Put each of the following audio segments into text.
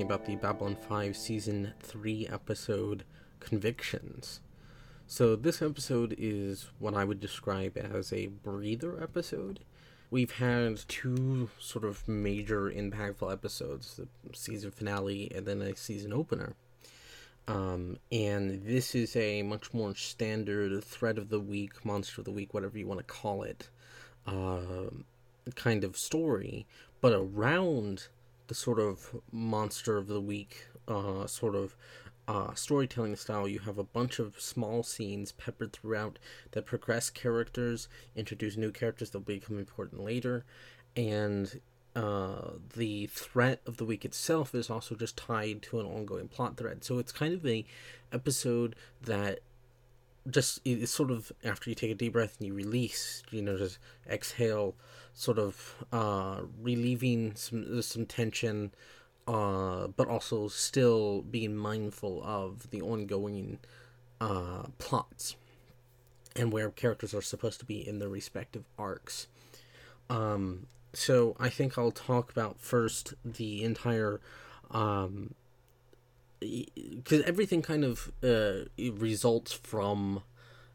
talking about the Babylon 5 Season 3 episode Convictions. So, this episode is what I would describe as a breather episode. We've had two sort of major impactful episodes the season finale and then a season opener. Um, and this is a much more standard threat of the week, monster of the week, whatever you want to call it, uh, kind of story. But around the sort of monster of the week uh, sort of uh, storytelling style, you have a bunch of small scenes peppered throughout that progress characters, introduce new characters that will become important later, and uh, the threat of the week itself is also just tied to an ongoing plot thread. So it's kind of a episode that just it's sort of after you take a deep breath and you release, you know, just exhale, sort of uh, relieving some some tension, uh, but also still being mindful of the ongoing uh, plots and where characters are supposed to be in their respective arcs. Um, so I think I'll talk about first the entire um, because everything kind of uh, results from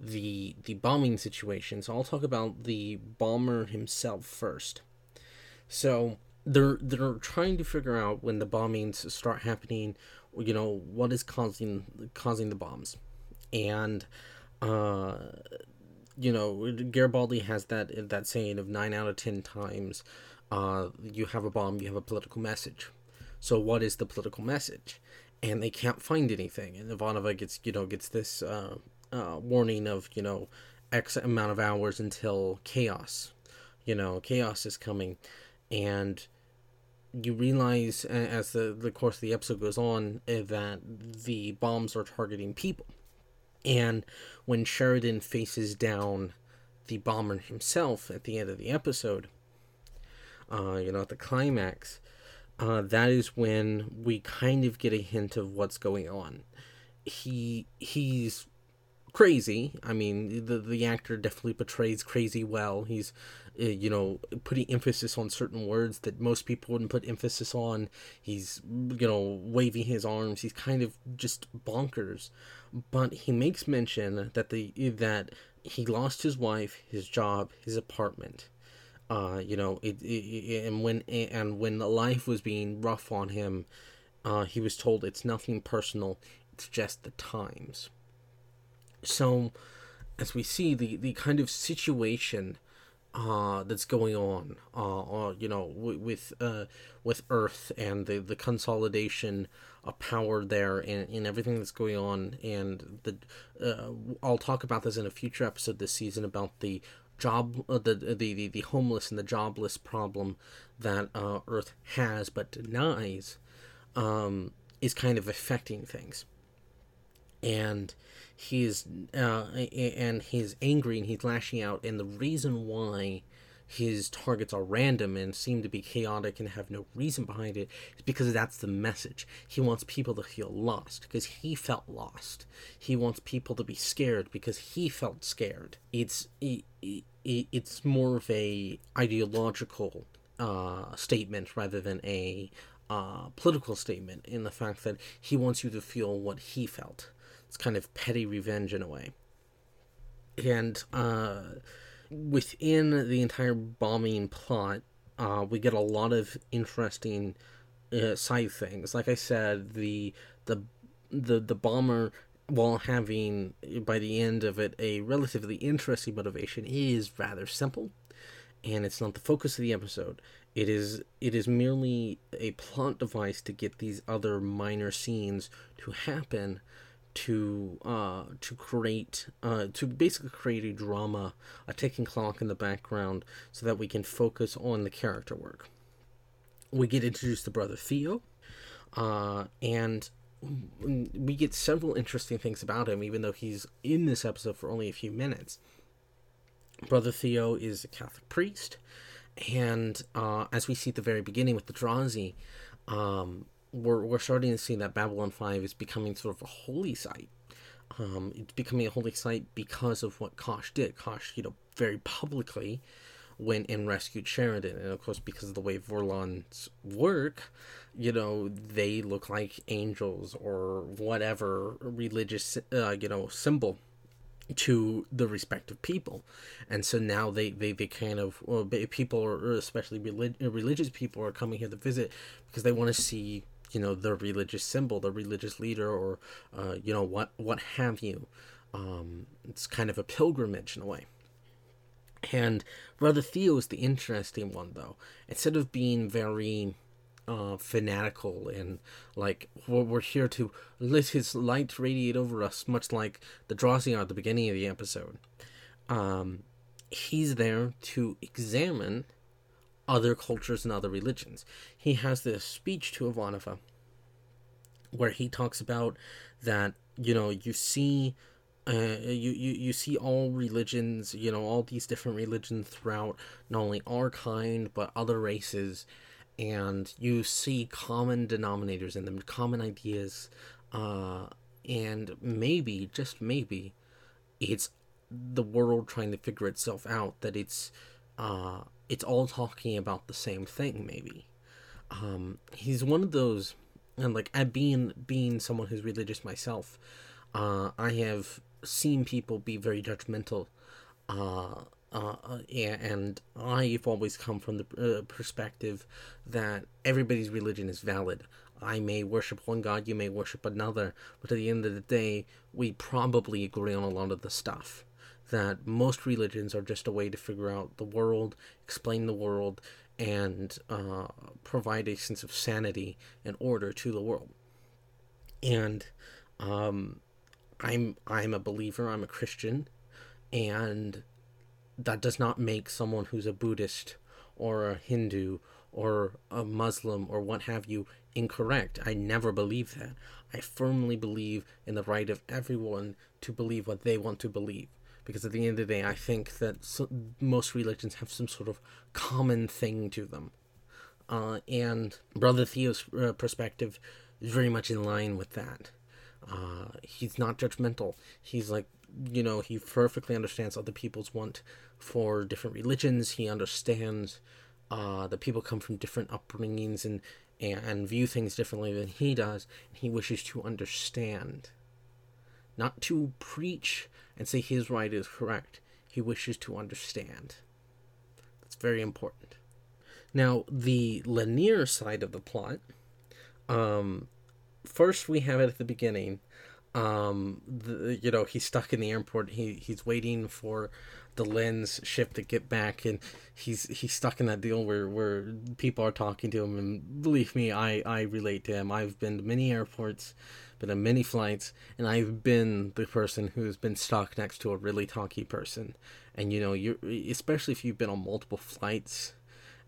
the the bombing situation. So I'll talk about the bomber himself first. So they're they're trying to figure out when the bombings start happening, you know, what is causing causing the bombs, and uh, you know, Garibaldi has that that saying of nine out of ten times, uh, you have a bomb, you have a political message. So what is the political message? and they can't find anything. And Ivanova gets, you know, gets this uh, uh, warning of, you know, X amount of hours until chaos. You know, chaos is coming, and you realize as the the course of the episode goes on eh, that the bombs are targeting people, and when Sheridan faces down the bomber himself at the end of the episode, uh, you know, at the climax, uh, that is when we kind of get a hint of what's going on. He he's crazy. I mean, the the actor definitely portrays crazy well. He's uh, you know putting emphasis on certain words that most people wouldn't put emphasis on. He's you know waving his arms. He's kind of just bonkers. But he makes mention that the that he lost his wife, his job, his apartment uh, you know, it, it, and when and when life was being rough on him, uh, he was told it's nothing personal. It's just the times. So, as we see the the kind of situation uh, that's going on, uh, uh you know, w- with uh, with Earth and the the consolidation of power there, and, and everything that's going on, and the uh, I'll talk about this in a future episode this season about the job uh, the, the the the homeless and the jobless problem that uh, Earth has but denies um, is kind of affecting things, and he's uh, and he's angry and he's lashing out, and the reason why his targets are random and seem to be chaotic and have no reason behind it is because that's the message. He wants people to feel lost because he felt lost. He wants people to be scared because he felt scared. It's it, it, it's more of a ideological uh, statement rather than a uh, political statement in the fact that he wants you to feel what he felt. It's kind of petty revenge in a way. And uh, within the entire bombing plot, uh, we get a lot of interesting uh, side things. Like I said, the the the the bomber, while having by the end of it a relatively interesting motivation, is rather simple, and it's not the focus of the episode. It is it is merely a plot device to get these other minor scenes to happen to uh, to create uh, to basically create a drama, a ticking clock in the background, so that we can focus on the character work. We get introduced to brother Theo, uh, and we get several interesting things about him, even though he's in this episode for only a few minutes. Brother Theo is a Catholic priest, and uh, as we see at the very beginning with the Drazi, um, we're we're starting to see that Babylon Five is becoming sort of a holy site. Um, it's becoming a holy site because of what Kosh did. Kosh, you know, very publicly went and rescued Sheridan. And of course, because of the way Vorlons work, you know, they look like angels or whatever religious, uh, you know, symbol to the respective people and so now they they, they kind of well people especially relig- religious people are coming here to visit because they want to see you know the religious symbol the religious leader or uh, you know what what have you um, it's kind of a pilgrimage in a way and brother theo is the interesting one though instead of being very uh, fanatical and like we're, we're here to let his light radiate over us, much like the Drazi at the beginning of the episode. Um, he's there to examine other cultures and other religions. He has this speech to Ivanova where he talks about that you know you see uh, you, you you see all religions you know all these different religions throughout not only our kind but other races and you see common denominators in them, common ideas, uh, and maybe, just maybe, it's the world trying to figure itself out that it's uh, it's all talking about the same thing. Maybe um, he's one of those, and like at being being someone who's religious myself, uh, I have seen people be very judgmental. Uh, uh, uh and I've always come from the uh, perspective that everybody's religion is valid. I may worship one God, you may worship another, but at the end of the day, we probably agree on a lot of the stuff. That most religions are just a way to figure out the world, explain the world, and uh, provide a sense of sanity and order to the world. And um, I'm I'm a believer. I'm a Christian, and that does not make someone who's a Buddhist or a Hindu or a Muslim or what have you incorrect. I never believe that. I firmly believe in the right of everyone to believe what they want to believe. Because at the end of the day, I think that so, most religions have some sort of common thing to them. Uh, and Brother Theo's uh, perspective is very much in line with that. Uh, he's not judgmental. He's like, you know, he perfectly understands other people's want for different religions. He understands uh, that people come from different upbringings and, and, and view things differently than he does. And He wishes to understand, not to preach and say his right is correct. He wishes to understand. That's very important. Now, the Lennier side of the plot. Um, first, we have it at the beginning um the, you know he's stuck in the airport he he's waiting for the lens ship to get back and he's he's stuck in that deal where where people are talking to him and believe me i i relate to him i've been to many airports been on many flights and i've been the person who's been stuck next to a really talky person and you know you're especially if you've been on multiple flights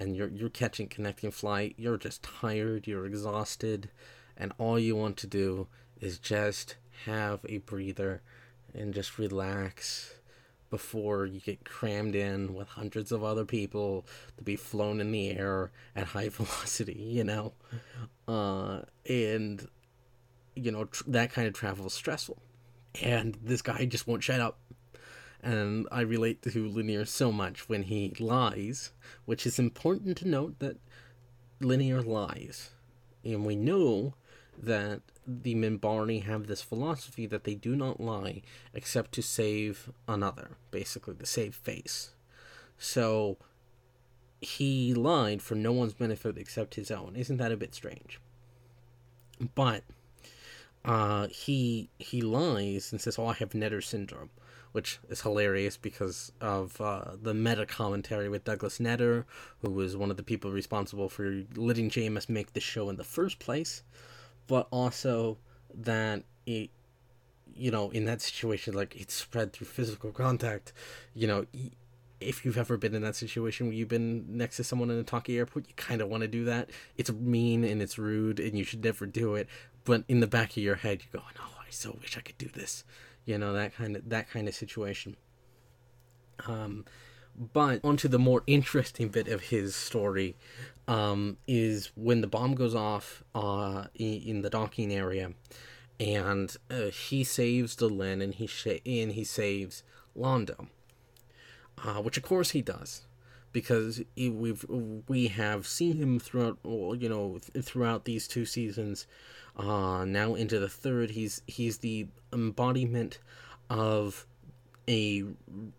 and you're you're catching connecting flight you're just tired you're exhausted and all you want to do is just have a breather and just relax before you get crammed in with hundreds of other people to be flown in the air at high velocity, you know? Uh, and, you know, tr- that kind of travel is stressful. And this guy just won't shut up. And I relate to Lennier so much when he lies, which is important to note that Lennier lies. And we know that the Minbari have this philosophy that they do not lie except to save another, basically, to save face. So he lied for no one's benefit except his own. Isn't that a bit strange? But uh, he he lies and says, "Oh, I have Netter syndrome," which is hilarious because of uh, the meta commentary with Douglas Netter, who was one of the people responsible for letting JMS make the show in the first place. But also that it you know in that situation like it's spread through physical contact. You know if you've ever been in that situation where you've been next to someone in a talkie airport you kind of want to do that. It's mean and it's rude and you should never do it but in the back of your head you're going oh i so wish i could do this you know that kind of that kind of situation. Um but onto the more interesting bit of his story um, is when the bomb goes off uh, in, in the docking area, and uh, he saves Delenn and he sh- and he saves Londo, uh, which of course he does, because we've we have seen him throughout you know throughout these two seasons. Uh now into the third he's he's the embodiment of a,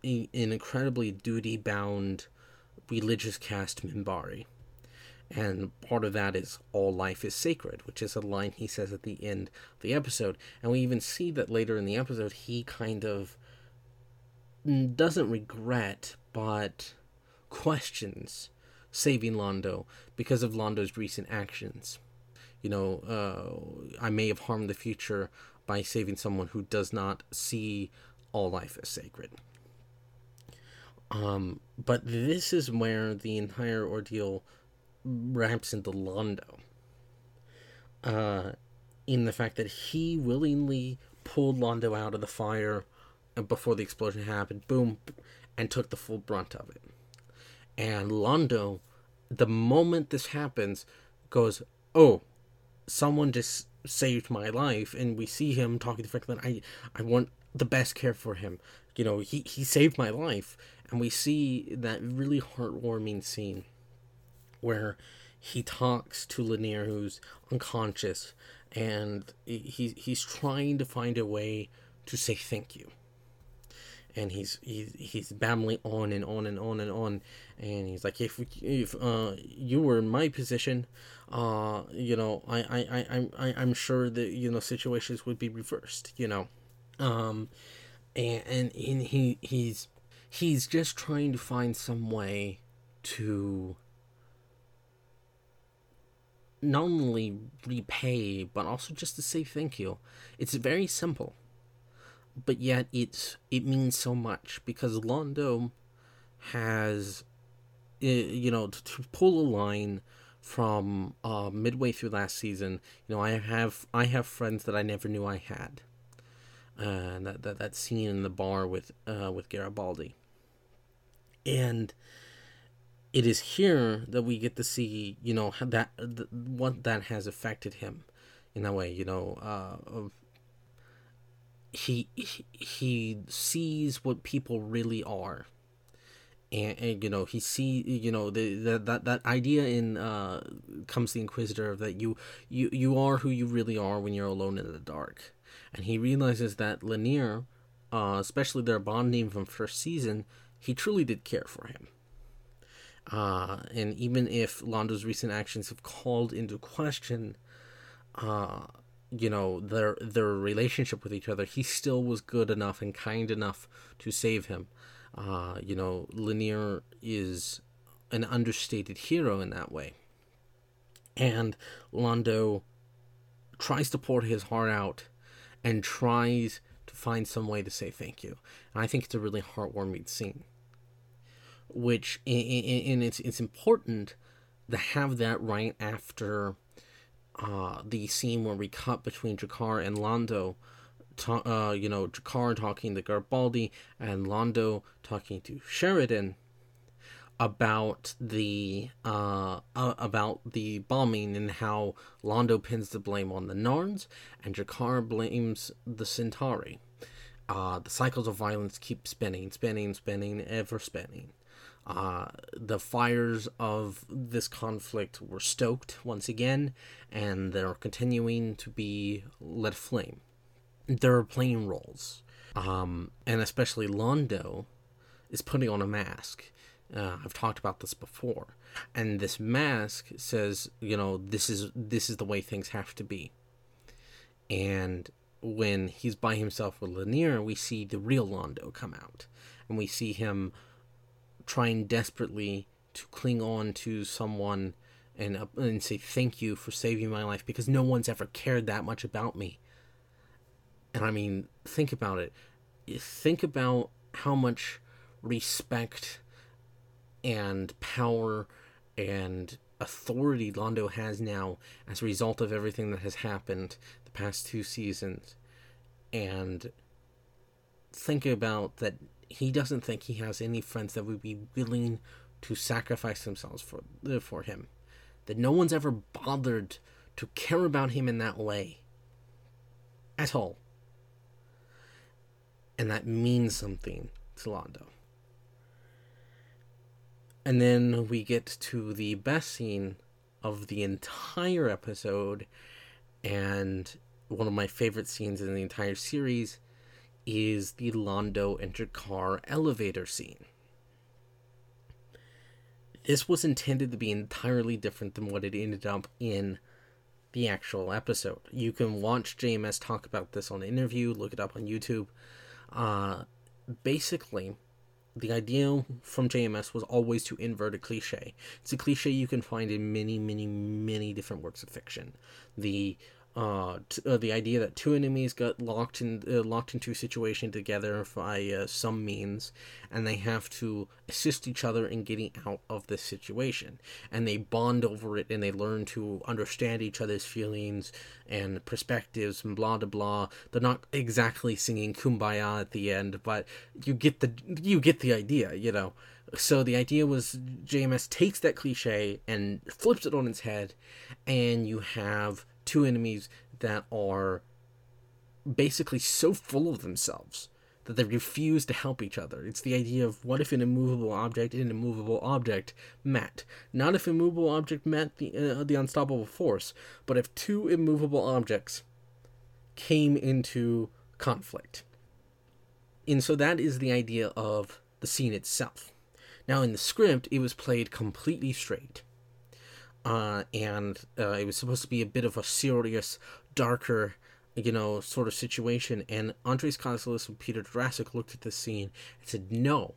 a an incredibly duty bound religious caste Minbari and part of that is all life is sacred which is a line he says at the end of the episode. And we even see that later in the episode he kind of doesn't regret but questions saving Londo because of Londo's recent actions. You know, uh, I may have harmed the future by saving someone who does not see all life as sacred. Um, but this is where the entire ordeal wraps into Londo. Uh, in the fact that he willingly pulled Londo out of the fire before the explosion happened, boom, and took the full brunt of it. And Londo, the moment this happens, goes, "Oh, someone just saved my life," and we see him talking to Franklin. I, I want the best care for him. You know, he he saved my life, and we see that really heartwarming scene where he talks to Lennier, who's unconscious, and he he's trying to find a way to say thank you and he's he's he's babbling on and on and on and on. And he's like if if uh you were in my position uh you know i i i i i'm sure that you know situations would be reversed you know. Um and and, and he he's he's just trying to find some way to not only repay but also just to say thank you. It's very simple but yet it's it means so much because Londo has you know to, pull a line from uh, midway through last season you know i have i have friends that i never knew i had uh, that, that that scene in the bar with uh, with garibaldi. And it is here that we get to see you know that what that has affected him in that way you know uh, he he sees what people really are. And, and, you know he see you know the, the that that idea in uh comes the inquisitor that you you you are who you really are when you're alone in the dark. And he realizes that Lennier uh especially their bond name from first season he truly did care for him. Uh and even if Londo's recent actions have called into question uh you know their their relationship with each other he still was good enough and kind enough to save him. Uh, you know Lennier is an understated hero in that way. And Londo tries to pour his heart out and tries to find some way to say thank you. And I think it's a really heartwarming scene which and it's it's important to have that right after uh, the scene where we cut between G'Kar and Londo, ta- uh, you know, G'Kar talking to Garibaldi and Londo talking to Sheridan about the uh, uh, about the bombing and how Londo pins the blame on the Narns and G'Kar blames the Centauri. Uh, the cycles of violence keep spinning, spinning, spinning, ever spinning. Uh, the fires of this conflict were stoked once again, and they're continuing to be lit flame. They're playing roles, um, and especially Londo is putting on a mask. Uh, I've talked about this before, and this mask says, you know, this is this is the way things have to be. And when he's by himself with Lennier, we see the real Londo come out, and we see him trying desperately to cling on to someone and uh, and say thank you for saving my life because no one's ever cared that much about me. And I mean, think about it. Think about how much respect and power and authority Londo has now as a result of everything that has happened the past two seasons. And think about that he doesn't think he has any friends that would be willing to sacrifice themselves for uh, for him. That no one's ever bothered to care about him in that way. At all. And that means something to Londo. And then we get to the best scene of the entire episode, and one of my favorite scenes in the entire series is the Londo and G'Kar elevator scene. This was intended to be entirely different than what it ended up in the actual episode. You can watch JMS talk about this on an interview, look it up on YouTube. Uh, basically, the idea from JMS was always to invert a cliche. It's a cliche you can find in many, many, many different works of fiction. The uh, t- uh, the idea that two enemies got locked in uh, locked into a situation together by uh, some means, and they have to assist each other in getting out of this situation, and they bond over it, and they learn to understand each other's feelings and perspectives, and blah blah blah. They're not exactly singing "Kumbaya" at the end, but you get the you get the idea, you know. So the idea was JMS takes that cliche and flips it on its head, and you have two enemies that are basically so full of themselves that they refuse to help each other. It's the idea of what if an immovable object and an immovable object met? Not if immovable object met the uh, the unstoppable force, but if two immovable objects came into conflict. And so that is the idea of the scene itself. Now in the script, it was played completely straight uh, and uh, it was supposed to be a bit of a serious, darker, you know, sort of situation. And Andreas Katsulas and Peter Jurasik looked at the scene and said, "No,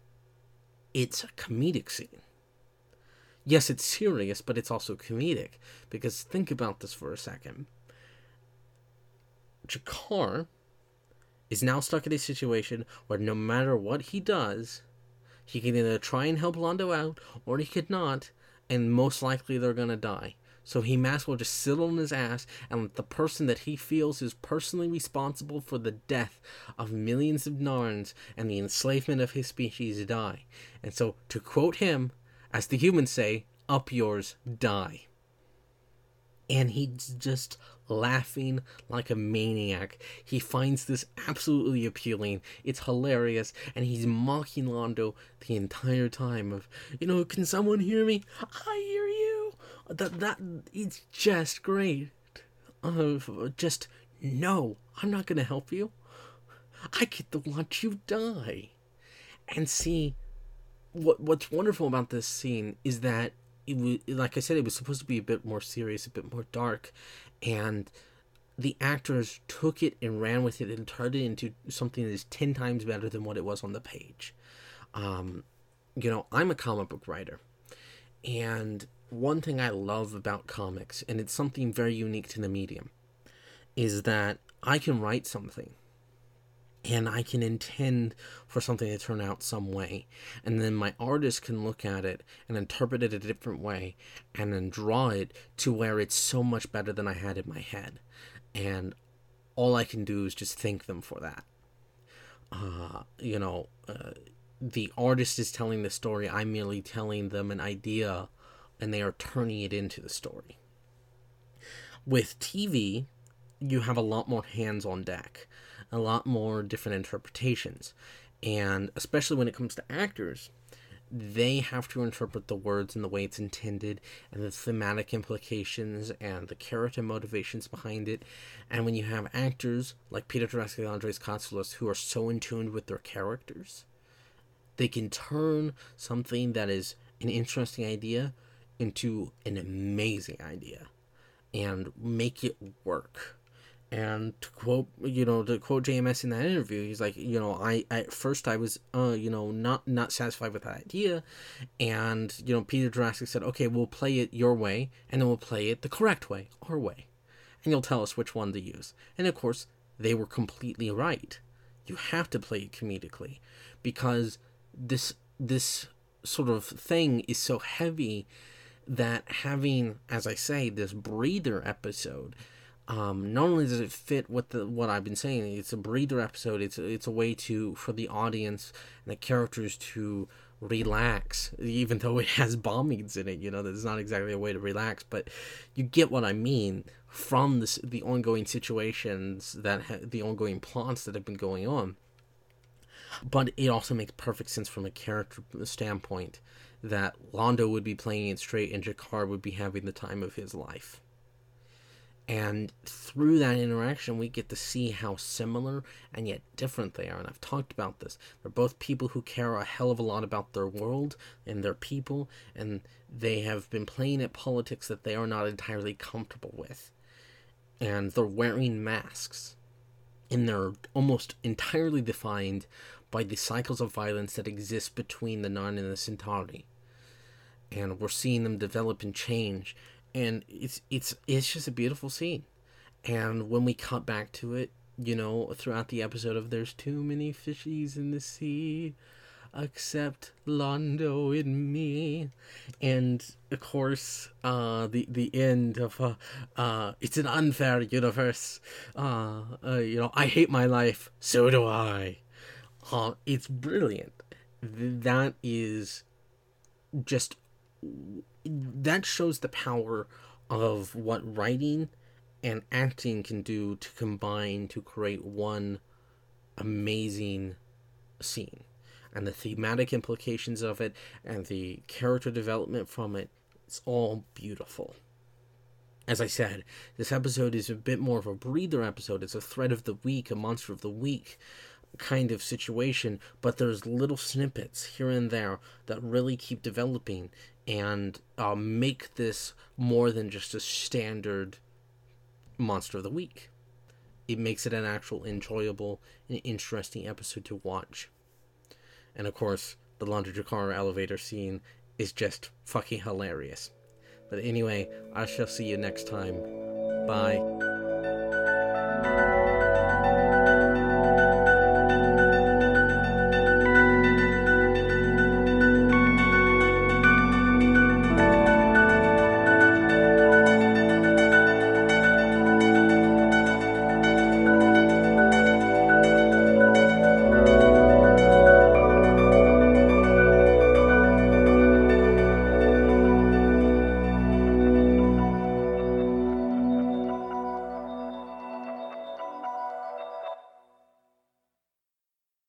it's a comedic scene. Yes, it's serious, but it's also comedic because think about this for a second. G'Kar is now stuck in a situation where no matter what he does, he can either try and help Londo out or he could not." And most likely they're gonna die. So he might as well just sit on his ass and let the person that he feels is personally responsible for the death of millions of Narns and the enslavement of his species die. And so, to quote him, as the humans say, up yours, die and he's just laughing like a maniac. He finds this absolutely appealing. It's hilarious, and he's mocking Londo the entire time. Of you know, can someone hear me? I hear you. That that it's just great. Uh, just no, I'm not gonna help you. I get to watch you die. And see, what what's wonderful about this scene is that it was like I said, it was supposed to be a bit more serious, a bit more dark, and the actors took it and ran with it and turned it into something that is ten times better than what it was on the page. Um, you know, I'm a comic book writer, and one thing I love about comics, and it's something very unique to the medium, is that I can write something and I can intend for something to turn out some way. And then my artist can look at it and interpret it a different way and then draw it to where it's so much better than I had in my head. And all I can do is just thank them for that. Uh, you know, uh, the artist is telling the story, I'm merely telling them an idea and they are turning it into the story. With TV, you have a lot more hands on deck a lot more different interpretations. And especially when it comes to actors, they have to interpret the words in the way it's intended and the thematic implications and the character motivations behind it. And when you have actors like Peter Jurasik and Andreas Katsulas who are so in tune with their characters, they can turn something that is an interesting idea into an amazing idea and make it work. And to quote, you know, to quote JMS in that interview, he's like, you know, I at first I was, uh, you know, not not satisfied with that idea, and you know, Peter Jurasik said, okay, we'll play it your way, and then we'll play it the correct way, our way, and you'll tell us which one to use. And of course, they were completely right. You have to play it comedically, because this this sort of thing is so heavy that having, as I say, this breather episode um, not only does it fit with the what I've been saying, it's a breather episode. It's it's a way to for the audience and the characters to relax, even though it has bombings in it. You know, that's not exactly a way to relax, but you get what I mean from the ongoing situations that ha- the ongoing plots that have been going on. But it also makes perfect sense from a character standpoint that Londo would be playing it straight and G'Kar would be having the time of his life. And through that interaction, we get to see how similar and yet different they are. And I've talked about this. They're both people who care a hell of a lot about their world and their people, and they have been playing at politics that they are not entirely comfortable with. And they're wearing masks. And they're almost entirely defined by the cycles of violence that exist between the Narn and the Centauri. And we're seeing them develop and change and it's it's it's just a beautiful scene. And when we cut back to it, you know, throughout the episode of "There's too many fishies in the sea." except Londo in me. And of course, uh, the the end of uh, uh, it's an unfair universe. Uh, uh, you know, I hate my life. So do I. Uh, it's brilliant. That is just that shows the power of what writing and acting can do to combine to create one amazing scene. And the thematic implications of it and the character development from it it's all beautiful. As i said this episode is a bit more of a breather episode. It's a thread of the week a monster of the week kind of situation but there's little snippets here and there that really keep developing and uh, make this more than just a standard monster of the week. It makes it an actual enjoyable and interesting episode to watch. And of course, the Londo G'Kar elevator scene is just fucking hilarious. But anyway, I shall see you next time. Bye.